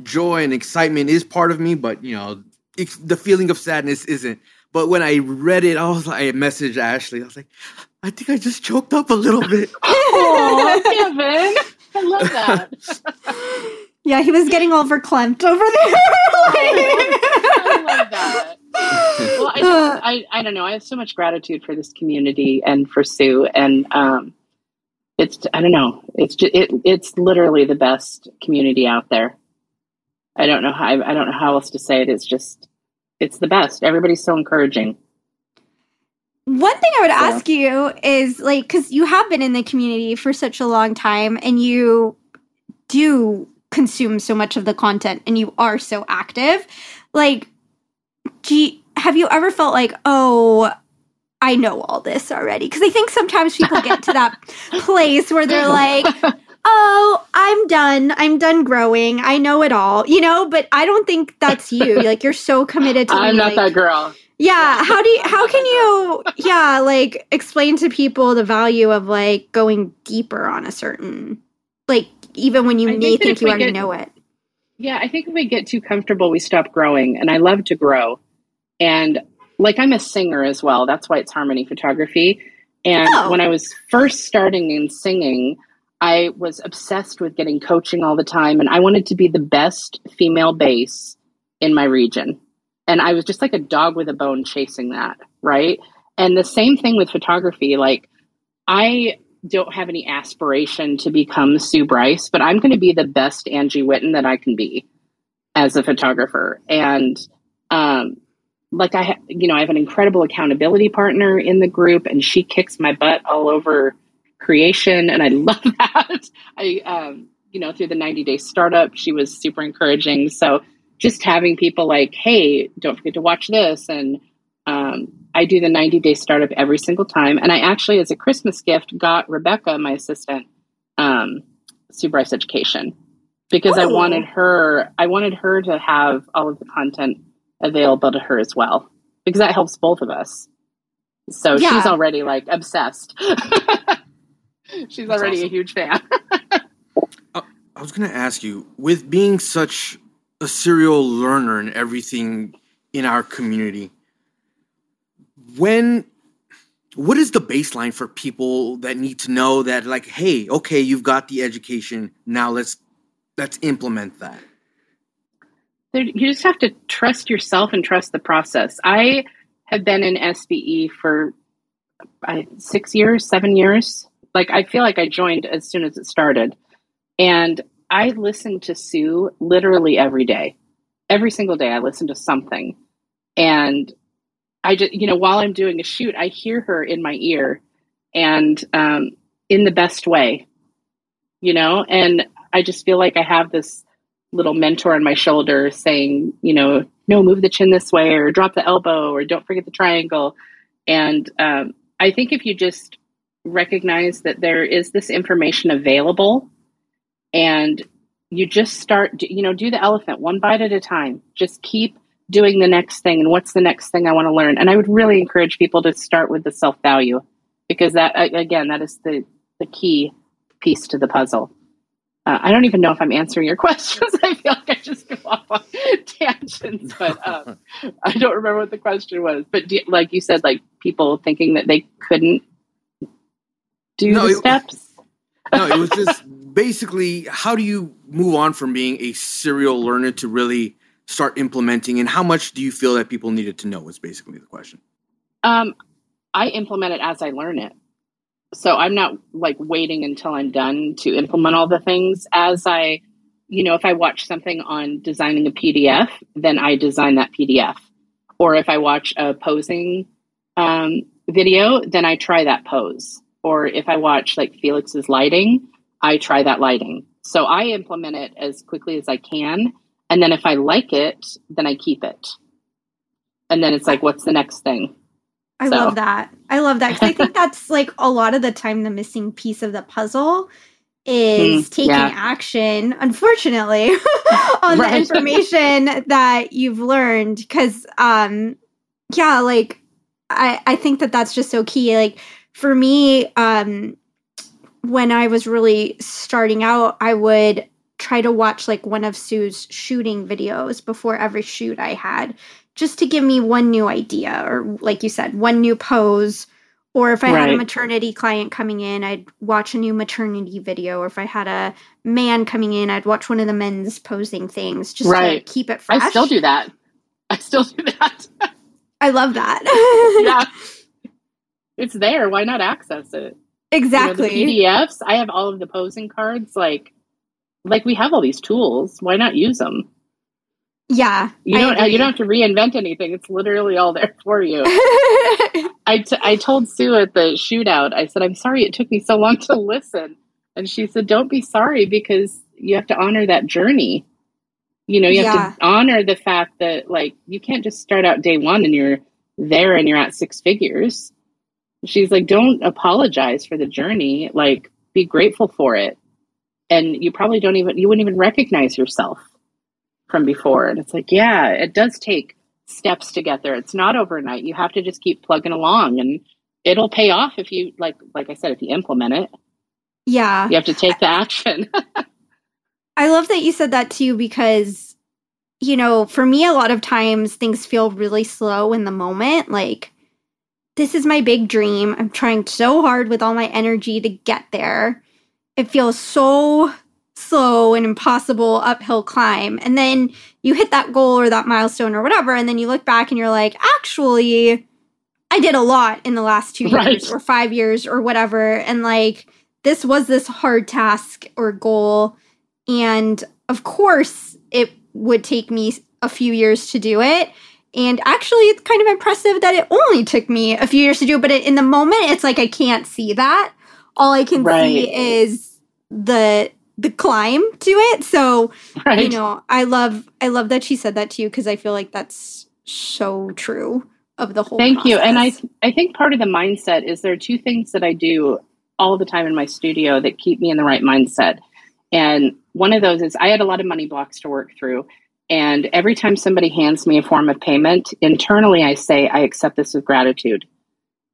joy and excitement is part of me, but you know it's, the feeling of sadness isn't. But when I read it, I was like, I messaged Ashleigh. I was like, I think I just choked up a little bit. *laughs* Oh, Kevin, I love that. *laughs* yeah, he was getting all verklempt over there. *laughs* I love that. Well, I, just, I I don't know. I have so much gratitude for this community and for Sue, and um, it's I don't know. It's just, it it's literally the best community out there. I don't know how I don't know how else to say it. It's just it's the best. Everybody's so encouraging. One thing I would ask you is like because you have been in the community for such a long time and you do consume so much of the content and you are so active. Like, you, have you ever felt like, oh, I know all this already? Because I think sometimes people get to that *laughs* place where they're like, oh, I'm done. I'm done growing. I know it all, you know, but I don't think that's you. *laughs* Like, you're so committed to I'm not like, that girl. yeah how do you how can you yeah like explain to people the value of like going deeper on a certain like even when you I think may that think you already get- know it Yeah, I think if we get too comfortable, we stop growing. And I love to grow. And like I'm a singer as well. That's why it's harmony photography. And Oh. when I was first starting in singing, I was obsessed with getting coaching all the time. And I wanted to be the best female bass in my region. And I was just like a dog with a bone chasing that. Right. And the same thing with photography. Like, I don't have any aspiration to become Sue Bryce, but I'm going to be the best Angie Whitten that I can be as a photographer. And um, like I, ha- you know, I have an incredible accountability partner in the group, and she kicks my butt all over creation, and I *laughs* love that. I, um, you know, through the 90 day startup, she was super encouraging. So just having people like, hey, don't forget to watch this, and um, I do the 90 day startup every single time. And I actually, as a Christmas gift, got Rebecca, my assistant, um, Sue Education because I wanted her, I wanted her to have all of the content available to her as well because that helps both of us. So Yeah. she's already like obsessed. *laughs* *laughs* she's That's already awesome. a huge fan. *laughs* Uh, I was gonna ask you, with being such a serial learner and everything in our community, when what is the baseline for people that need to know that like, hey, okay, you've got the education, now let's let's implement that. you just have to trust yourself and trust the process. I have been in SBE for I, six years, seven years. Like I feel like I joined as soon as it started, and I listen to Sue literally every day. Every single day, I listen to something, and I just you know while I'm doing a shoot, I hear her in my ear, and um, in the best way, you know, and I just feel like I have this little mentor on my shoulder saying, you know, no, move the chin this way or drop the elbow or don't forget the triangle. And um, I think if you just recognize that there is this information available and you just start, you know, do the elephant one bite at a time, just keep doing the next thing and what's the next thing I want to learn. And I would really encourage people to start with the self value because that, again, that is the, the key piece to the puzzle. Uh, I don't even know if I'm answering your *laughs* questions. I feel like I just go off on *laughs* tangents, but *laughs* um, I don't remember what the question was. But do, like you said, like people thinking that they couldn't do No, the it- steps. *laughs* No, it was just basically how do you move on from being a serial learner to really start implementing and how much do you feel that people needed to know was basically the question. Um, I implement it as I learn it. So I'm not like waiting until I'm done to implement all the things. As I, you know, if I watch something on designing a PDF, then I design that PDF. Or if I watch a posing um, video, then I try that pose. Or if I watch like Felix's lighting, I try that lighting. So I implement it as quickly as I can. And then if I like it, then I keep it. And then it's like, what's the next thing? I So- love that. I love that because I think *laughs* that's like a lot of the time the missing piece of the puzzle is Mm, taking yeah. action, unfortunately, *laughs* on Right. the information that you've learned. Because, um, yeah, like I, I think that that's just so key. Like for me, um, when I was really starting out, I would try to watch like one of Sue's shooting videos before every shoot I had just to give me one new idea or like you said one new pose or if i had a maternity client coming in i'd watch a new maternity video or if i had a man coming in i'd watch one of the men's posing things just Right. to keep it fresh I still do that. I still do that. i love that *laughs* yeah. *laughs* It's there. Why not access it? You know, exactly the PDFs, I have all of the posing cards. Like, like we have all these tools. Why not use them? Yeah. You don't you don't have to reinvent anything. It's literally all there *laughs* for you. *laughs* I, t- I told Sue at the shootout, I said, I'm sorry it took me so long to *laughs* listen. And she said, Don't be sorry because you have to honor that journey. You know, you have Yeah. to honor the fact that like you can't just start out day one and you're there and you're at six figures. She's like, Don't apologize for the journey. Like, be grateful for it. And you probably don't even you wouldn't even recognize yourself from before. And it's like, yeah, it does take steps to get there. It's not overnight. You have to just keep plugging along and it'll pay off if you like like I said, if you implement it. yeah. You have to take the action. *laughs* I love that you said that too because, you know, for me, a lot of times things feel really slow in the moment. Like, this is my big dream. I'm trying so hard with all my energy to get there. It feels so slow and impossible uphill climb. And then you hit that goal or that milestone or whatever. And then you look back and you're like, actually, I did a lot in the last two Right. years or five years or whatever. And like, this was this hard task or goal. And of course, it would take me a few years to do it. And actually, it's kind of impressive that it only took me a few years to do. But it, in the moment, it's like I can't see that. All I can Right. see is the the climb to it. So right. you know, I love I love that she said that to you because I feel like that's so true of the whole. Thank you. And I process. I think part of the mindset is there are two things that I do all the time in my studio that keep me in the right mindset. And one of those is I had a lot of money blocks to work through. And every time somebody hands me a form of payment, internally I say, I accept this with gratitude.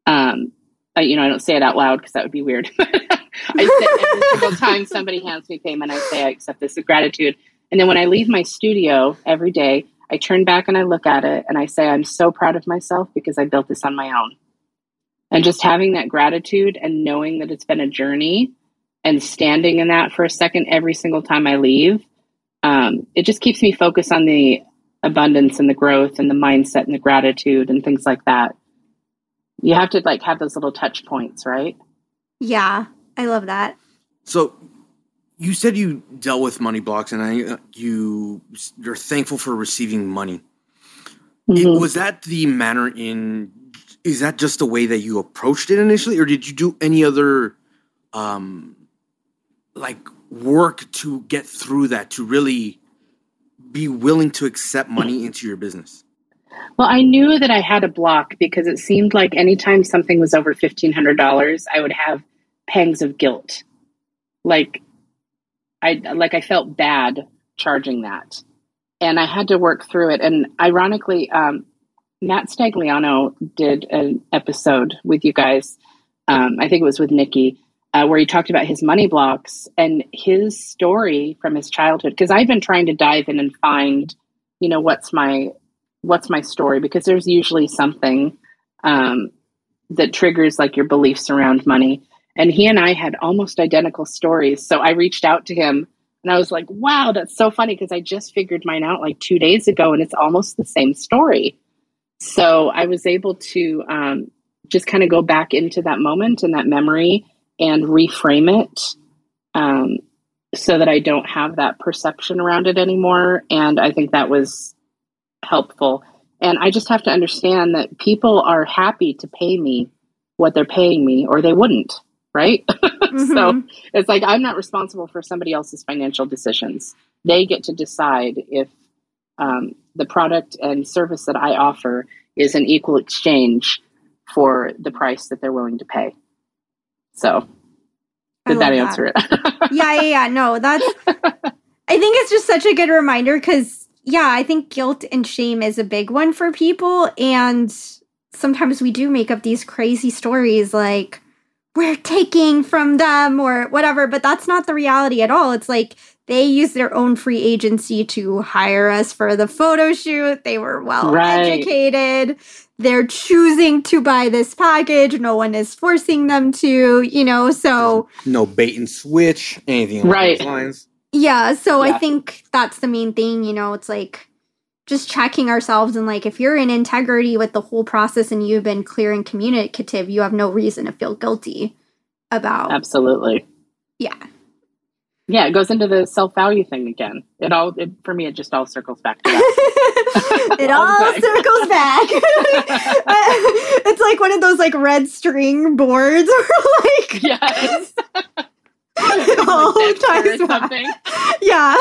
Um, I, you know, I don't say it out loud because that would be weird. *laughs* I say every single *laughs* time somebody hands me payment, I say, I accept this with gratitude. And then when I leave my studio every day, I turn back and I look at it and I say, I'm so proud of myself because I built this on my own. And just having that gratitude and knowing that it's been a journey and standing in that for a second every single time I leave, um, it just keeps me focused on the abundance and the growth and the mindset and the gratitude and things like that. You have to like have those little touch points, right? yeah, I love that. So you said you dealt with money blocks, and I you you're thankful for receiving money. It- Mhm. was that the manner in? Is that just the way that you approached it initially, or did you do any other, um, like work to get through that to really be willing to accept money into your business? Well, I knew that I had a block because it seemed like anytime something was over $1500, I would have pangs of guilt. Like I like I felt bad charging that. And I had to work through it and ironically um Matt Stagliano did an episode with you guys. Um, I think it was with Nikki, uh, where he talked about his money blocks and his story from his childhood. Because I've been trying to dive in and find, you know, what's my what's my story because there's usually something um, that triggers like your beliefs around money and he and i had almost identical stories so i reached out to him and i was like wow that's so funny because i just figured mine out like two days ago and it's almost the same story so i was able to um, just kind of go back into that moment and that memory and reframe it um, so that i don't have that perception around it anymore and i think that was helpful. And I just have to understand that people are happy to pay me what they're paying me, or they wouldn't, right? *laughs* so Mhm. it's like I'm not responsible for somebody else's financial decisions. They get to decide if um, the product and service that I offer is an equal exchange for the price that they're willing to pay. So, did that answer it? *laughs* yeah, yeah, yeah. No, that's. *laughs* I think it's just such a good reminder because, yeah, I think guilt and shame is a big one for people. And sometimes we do make up these crazy stories like, we're taking from them or whatever, but that's not the reality at all. It's like they use their own free agency to hire us for the photo shoot. They were well Right. educated. They're choosing to buy this package. No one is forcing them to, you know, so. No bait and switch, anything along Right. those lines. Yeah, so I think that's the main thing, you know, it's like just checking ourselves and like if you're in integrity with the whole process and you've been clear and communicative, you have no reason to feel guilty about Absolutely. yeah. Yeah, it goes into the self value thing again. It all it, for me, it just all circles back to that. *laughs* it all, all circles back. *laughs* it's like one of those like red string boards, or like *laughs* yes, all like ties something. Yeah.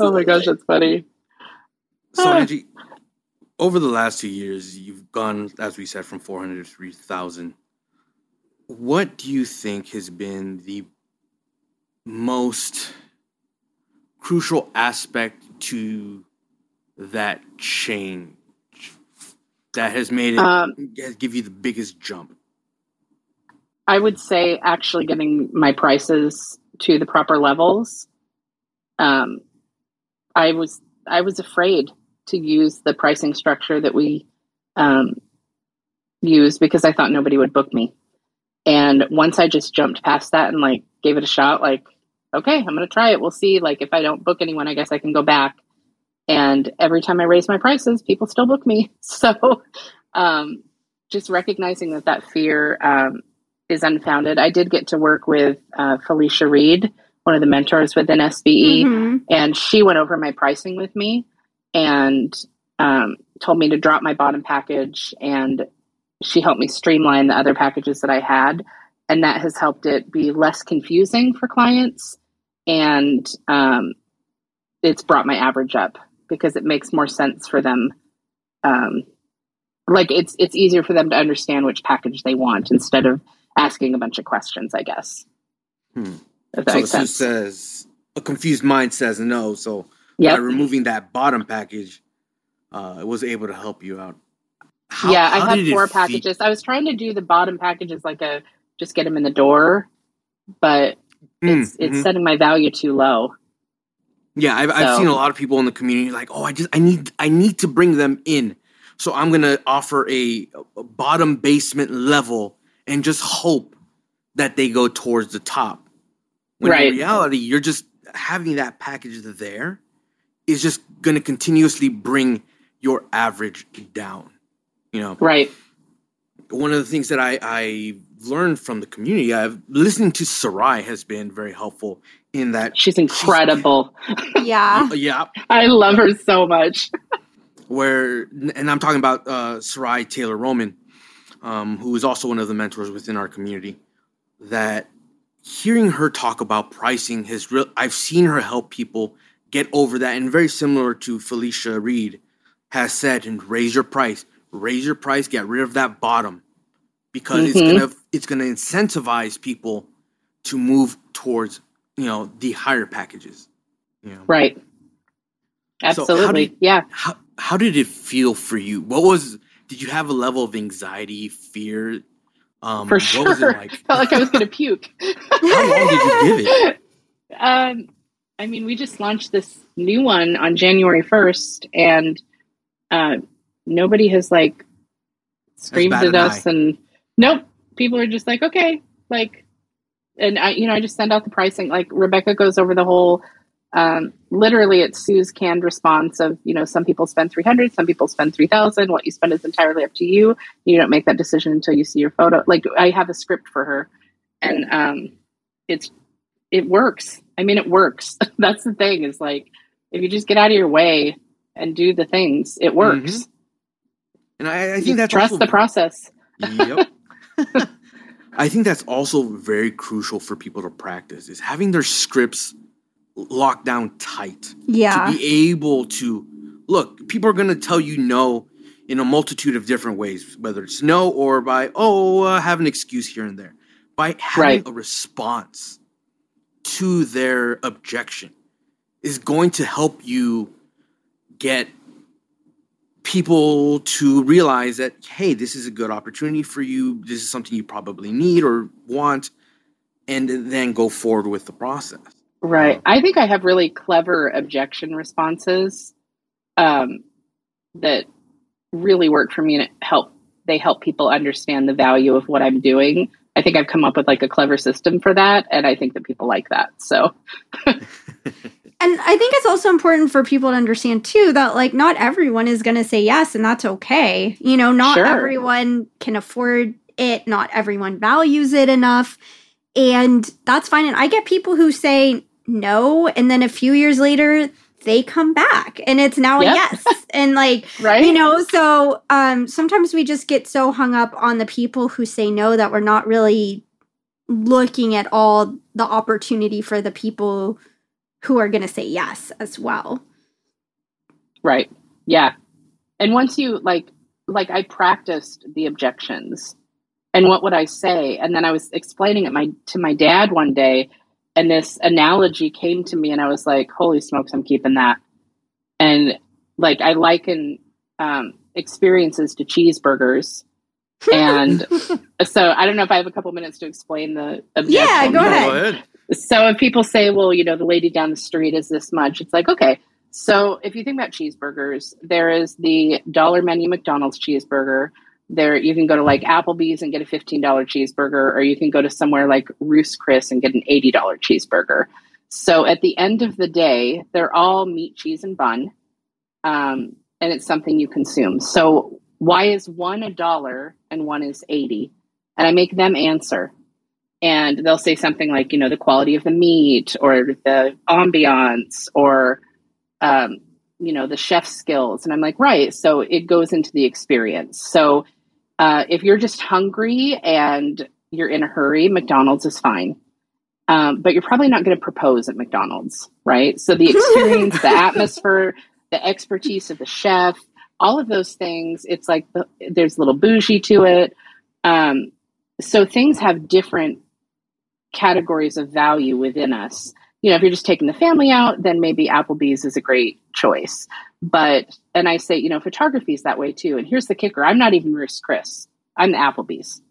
oh my gosh, that's funny. So Angie, over the last two years, you've gone, as we said, from 400 to 3,000. What do you think has been the most crucial aspect to that change that has made it um, give you the biggest jump? I would say actually getting my prices to the proper levels. Um, I was I was afraid to use the pricing structure that we um, use because I thought nobody would book me. And once I just jumped past that and like gave it a shot, like okay, I'm going to try it. We'll see. Like, if I don't book anyone, I guess I can go back. And every time I raise my prices, people still book me. *laughs* So, um, just recognizing that that fear um, is unfounded. I did get to work with uh, Felicia Reed, one of the mentors within SBE, mm-hmm. and she went over my pricing with me and um, told me to drop my bottom package. And she helped me streamline the other packages that I had. And that has helped it be less confusing for clients and um, it's brought my average up because it makes more sense for them. Um, like it's it's easier for them to understand which package they want instead of asking a bunch of questions. I guess. Hmm. If that so makes sense. says a confused mind says no. So yep. by removing that bottom package, uh, it was able to help you out. How, yeah, I had four packages. I was trying to do the bottom packages like a just get them in the door, but Mm, it's it's mm-hmm. setting my value too low. Yeah, I've, so. I've seen a lot of people in the community like, oh, I just I need I need to bring them in, so I'm gonna offer a, a bottom basement level and just hope that they go towards the top. When right. in reality, you're just having that package there is just gonna continuously bring your average down. You know, right. One of the things that I I learned from the community. I've listening to Sarai has been very helpful in that she's incredible. She's, *laughs* yeah, yeah, I love her so much. *laughs* Where and I'm talking about uh, Sarai Taylor Roman, um, who is also one of the mentors within our community. That hearing her talk about pricing has real. I've seen her help people get over that, and very similar to Felicia Reed has said, and raise your price, raise your price, get rid of that bottom because mm-hmm. it's gonna it's gonna incentivize people to move towards you know the higher packages. You know? Right. Absolutely. So how did, yeah. How how did it feel for you? What was did you have a level of anxiety, fear? Um, for sure. Like? *laughs* Felt like I was gonna puke. *laughs* how long did you give it? *laughs* Um, I mean, we just launched this new one on January first, and uh, nobody has like screamed at us and Nope. People are just like, okay, like, and I, you know, I just send out the pricing. Like Rebecca goes over the whole, um, literally it's Sue's canned response of, you know, some people spend 300, some people spend 3000. What you spend is entirely up to you. You don't make that decision until you see your photo. Like I have a script for her and, um, it's, it works. I mean, it works. *laughs* That's the thing is like, if you just get out of your way and do the things, it works. Mm-hmm. And I, I think that's trust the process. Yep. *laughs* *laughs* I think that's also very crucial for people to practice is having their scripts locked down tight. Yeah. To be able to look, people are going to tell you no in a multitude of different ways, whether it's no or by, oh, uh, have an excuse here and there. By having right. a response to their objection is going to help you get people to realize that hey this is a good opportunity for you. This is something you probably need or want and then go forward with the process. Right. I think i have really clever objection responses um, that really work for me and it help they help people understand the value of what i'm doing. I think i've come up with like a clever system for that and i think that people like that so *laughs* and I think it's also important for people to understand too that like not everyone is going to say yes and that's okay. You know, not sure. everyone can afford it, not everyone values it enough. and that's fine. And I get people who say no, and then a few years later, they come back and it's now yep. a yes and like *laughs* right you know so um sometimes we just get so hung up on the people who say no that we're not really looking at all the opportunity for the people who are going to say yes as well. Right. Yeah. And once you like like i practiced the objections. And what would i say? And then i was explaining it my to my dad one day and this analogy came to me and i was like holy smokes i'm keeping that. And like i liken um, experiences to cheeseburgers. *laughs* And so i don't know if i have a couple minutes to explain the objection. yeah go ahead. So if people say well you know the lady down the street is this much it's like okay. So if you think about cheeseburgers there is the dollar menu mcdonald's cheeseburger. There you can go to like applebee's and get a $15 cheeseburger or you can go to somewhere like Ruth's Chris and get an $80 cheeseburger. So at the end of the day they're all meat cheese and bun um, and it's something you consume. So why is one a dollar and one is 80 and i make them answer and they'll say something like you know the quality of the meat or the ambiance or um, you know the chef skills and i'm like right so it goes into the experience so uh, if you're just hungry and you're in a hurry, McDonald's is fine. Um, but you're probably not going to propose at McDonald's, right? So the *laughs* experience, the atmosphere, the expertise of the chef, all of those things, it's like the, there's a little bougie to it. Um, so things have different categories of value within us. You know, if you're just taking the family out, then maybe Applebee's is a great choice. But, and I say, you know, photography is that way too. And here's the kicker I'm not even Ruth's Chris, I'm the Applebee's.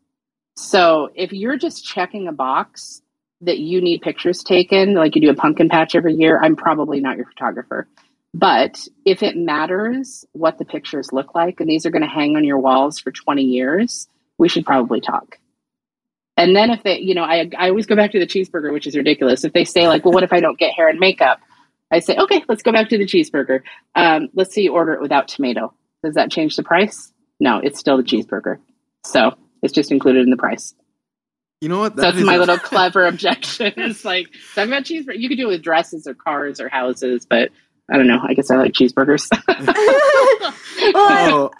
So if you're just checking a box that you need pictures taken, like you do a pumpkin patch every year, I'm probably not your photographer. But if it matters what the pictures look like, and these are going to hang on your walls for 20 years, we should probably talk. And then if they, you know, I, I always go back to the cheeseburger, which is ridiculous. If they say, like, well, what if I don't get hair and makeup? I say, okay, let's go back to the cheeseburger. Um, let's see, order it without tomato. Does that change the price? No, it's still the cheeseburger. So it's just included in the price. You know what? That That's my a- little *laughs* clever objection. It's like talking about cheeseburger. You could do it with dresses or cars or houses, but I don't know. I guess I like cheeseburgers. *laughs* *laughs* well, oh,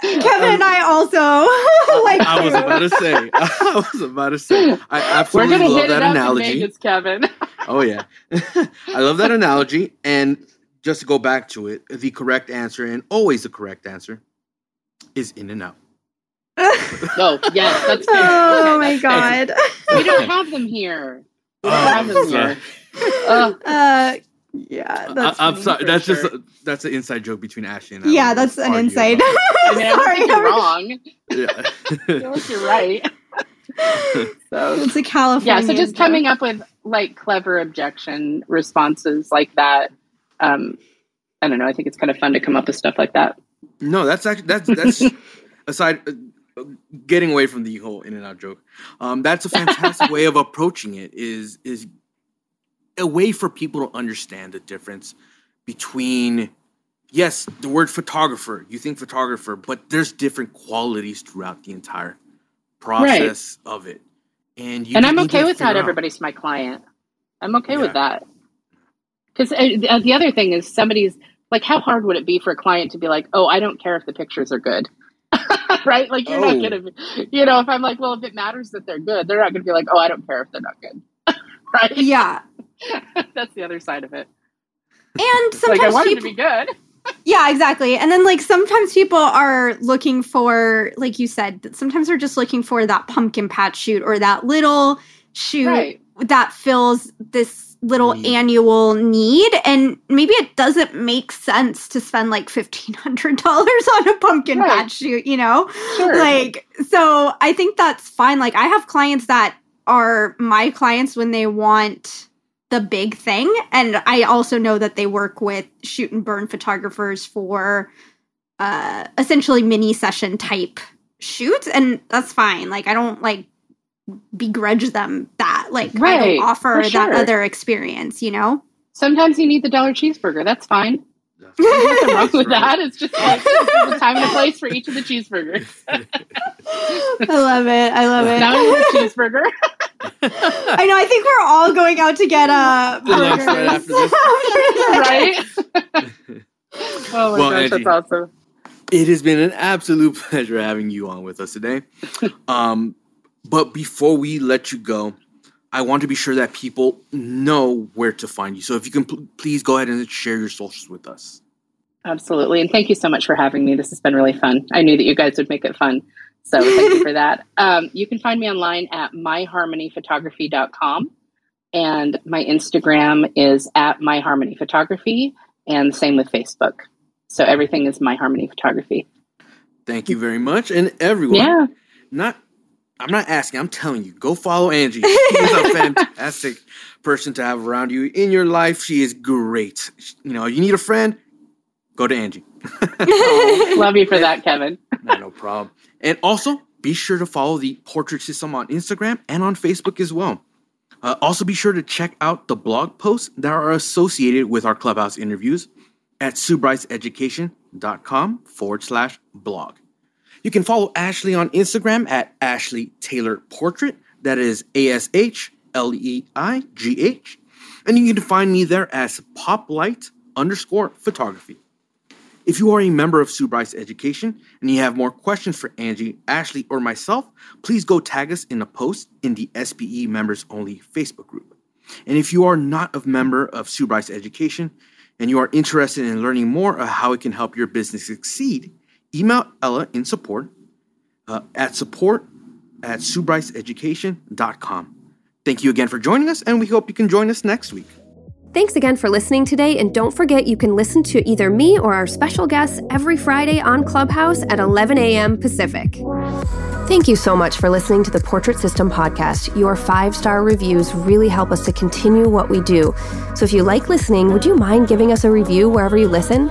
Kevin um, and I also *laughs* like. I was about to say. *laughs* I was about to say. I absolutely love that analogy. Vegas, Kevin. *laughs* oh yeah, I love that analogy. And just to go back to it, the correct answer and always the correct answer is in and out. oh yes, that's fair. Oh okay, my god, fair. we don't have them here. We don't oh, have them here. Uh, uh, yeah, that's I, am sorry. That's sure. just a, that's an inside joke between Ashleigh and I. Yeah, that's an inside. I mean, *laughs* sorry, you're wrong. Yeah, you're right. *laughs* *laughs* so it's a California. Yeah, so just joke. coming up with like clever objection responses like that. Um, I don't know. I think it's kind of fun to come up with stuff like that. No, that's actually that's that's aside uh, getting away from the whole in and out joke. Um, that's a fantastic way of approaching it. Is is a way for people to understand the difference between yes the word photographer you think photographer but there's different qualities throughout the entire process right. of it. And and i'm okay with that everybody's my client. I'm okay yeah. with that. Because uh, the other thing is somebody's like how hard would it be for a client to be like oh i don't care if the pictures are good. *laughs* Right? Like you're oh. not gonna you know if i'm like well if it matters that they're good they're not gonna be like oh i don't care if they're not good. *laughs* Right? Yeah *laughs* That's the other side of it. And sometimes like I want people, to be good. *laughs* yeah, exactly. And then like sometimes people are looking for, like you said, sometimes they're just looking for that pumpkin patch shoot or that little shoot right. that fills this little mm. annual need and maybe it doesn't make sense to spend like $1500 *laughs* on a pumpkin right. patch shoot you know sure. like so i think that's fine like i have clients that are my clients when they want the big thing. And I also know that they work with shoot and burn photographers for uh, essentially mini session type shoots, and that's fine. Like I don't like begrudge them that. Like right, I don't offer sure. that other experience. You know. Sometimes you need the dollar cheeseburger. That's fine. There's nothing wrong with that. It's just like the time and a place for each of the cheeseburgers. *laughs* I love it. I love it. Now we a cheeseburger. *laughs* I know. I think we're all going out to get uh, a lunch right after this. *laughs* right? *laughs* oh my Well, gosh, Angie. that's awesome. It has been an absolute *laughs* pleasure having you on with us today. Um, but before we let you go, I want to be sure that people know where to find you. So if you can pl- please go ahead and share your socials with us. Absolutely. And thank you so much for having me. This has been really fun. I knew that you guys would make it fun. So thank you for that. Um, you can find me online at myharmonyphotography.com. And my Instagram is at myharmonyphotography. And same with Facebook. So everything is My Harmony Photography. Thank you very much. And everyone, Yeah. not I'm not asking, I'm telling you, go follow Angie. She is a *laughs* fantastic person to have around you in your life. She is great. You know, you need a friend, go to Angie. *laughs* Love you for that, Kevin. No, no problem. And also, be sure to follow the Portrait System on Instagram and on Facebook as well. Uh, also, be sure to check out the blog posts that are associated with our clubhouse interviews at suebryceeducation.com forward slash blog. You can follow Ashleigh on Instagram at Ashleigh Taylor Portrait. That is A S H L E I G H. And you can find me there as poplight underscore photography. If you are a member of Sue Bryce Education and you have more questions for Angie, Ashleigh, or myself, please go tag us in a post in the SBE Members Only Facebook group. And if you are not a member of Sue Bryce Education and you are interested in learning more of how it can help your business succeed, email Ella in support uh, at support at SueBryceEducation.com. Thank you again for joining us, and we hope you can join us next week. Thanks again for listening today, and don't forget you can listen to either me or our special guests every Friday on Clubhouse at 11 a.m. Pacific. Thank you so much for listening to the Portrait System podcast. Your five star reviews really help us to continue what we do. So if you like listening, would you mind giving us a review wherever you listen?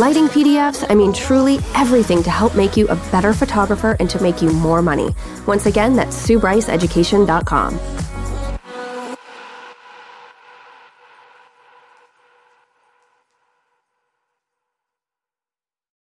lighting PDFs, I mean, truly everything to help make you a better photographer and to make you more money. Once again, that's SueBryceEducation.com.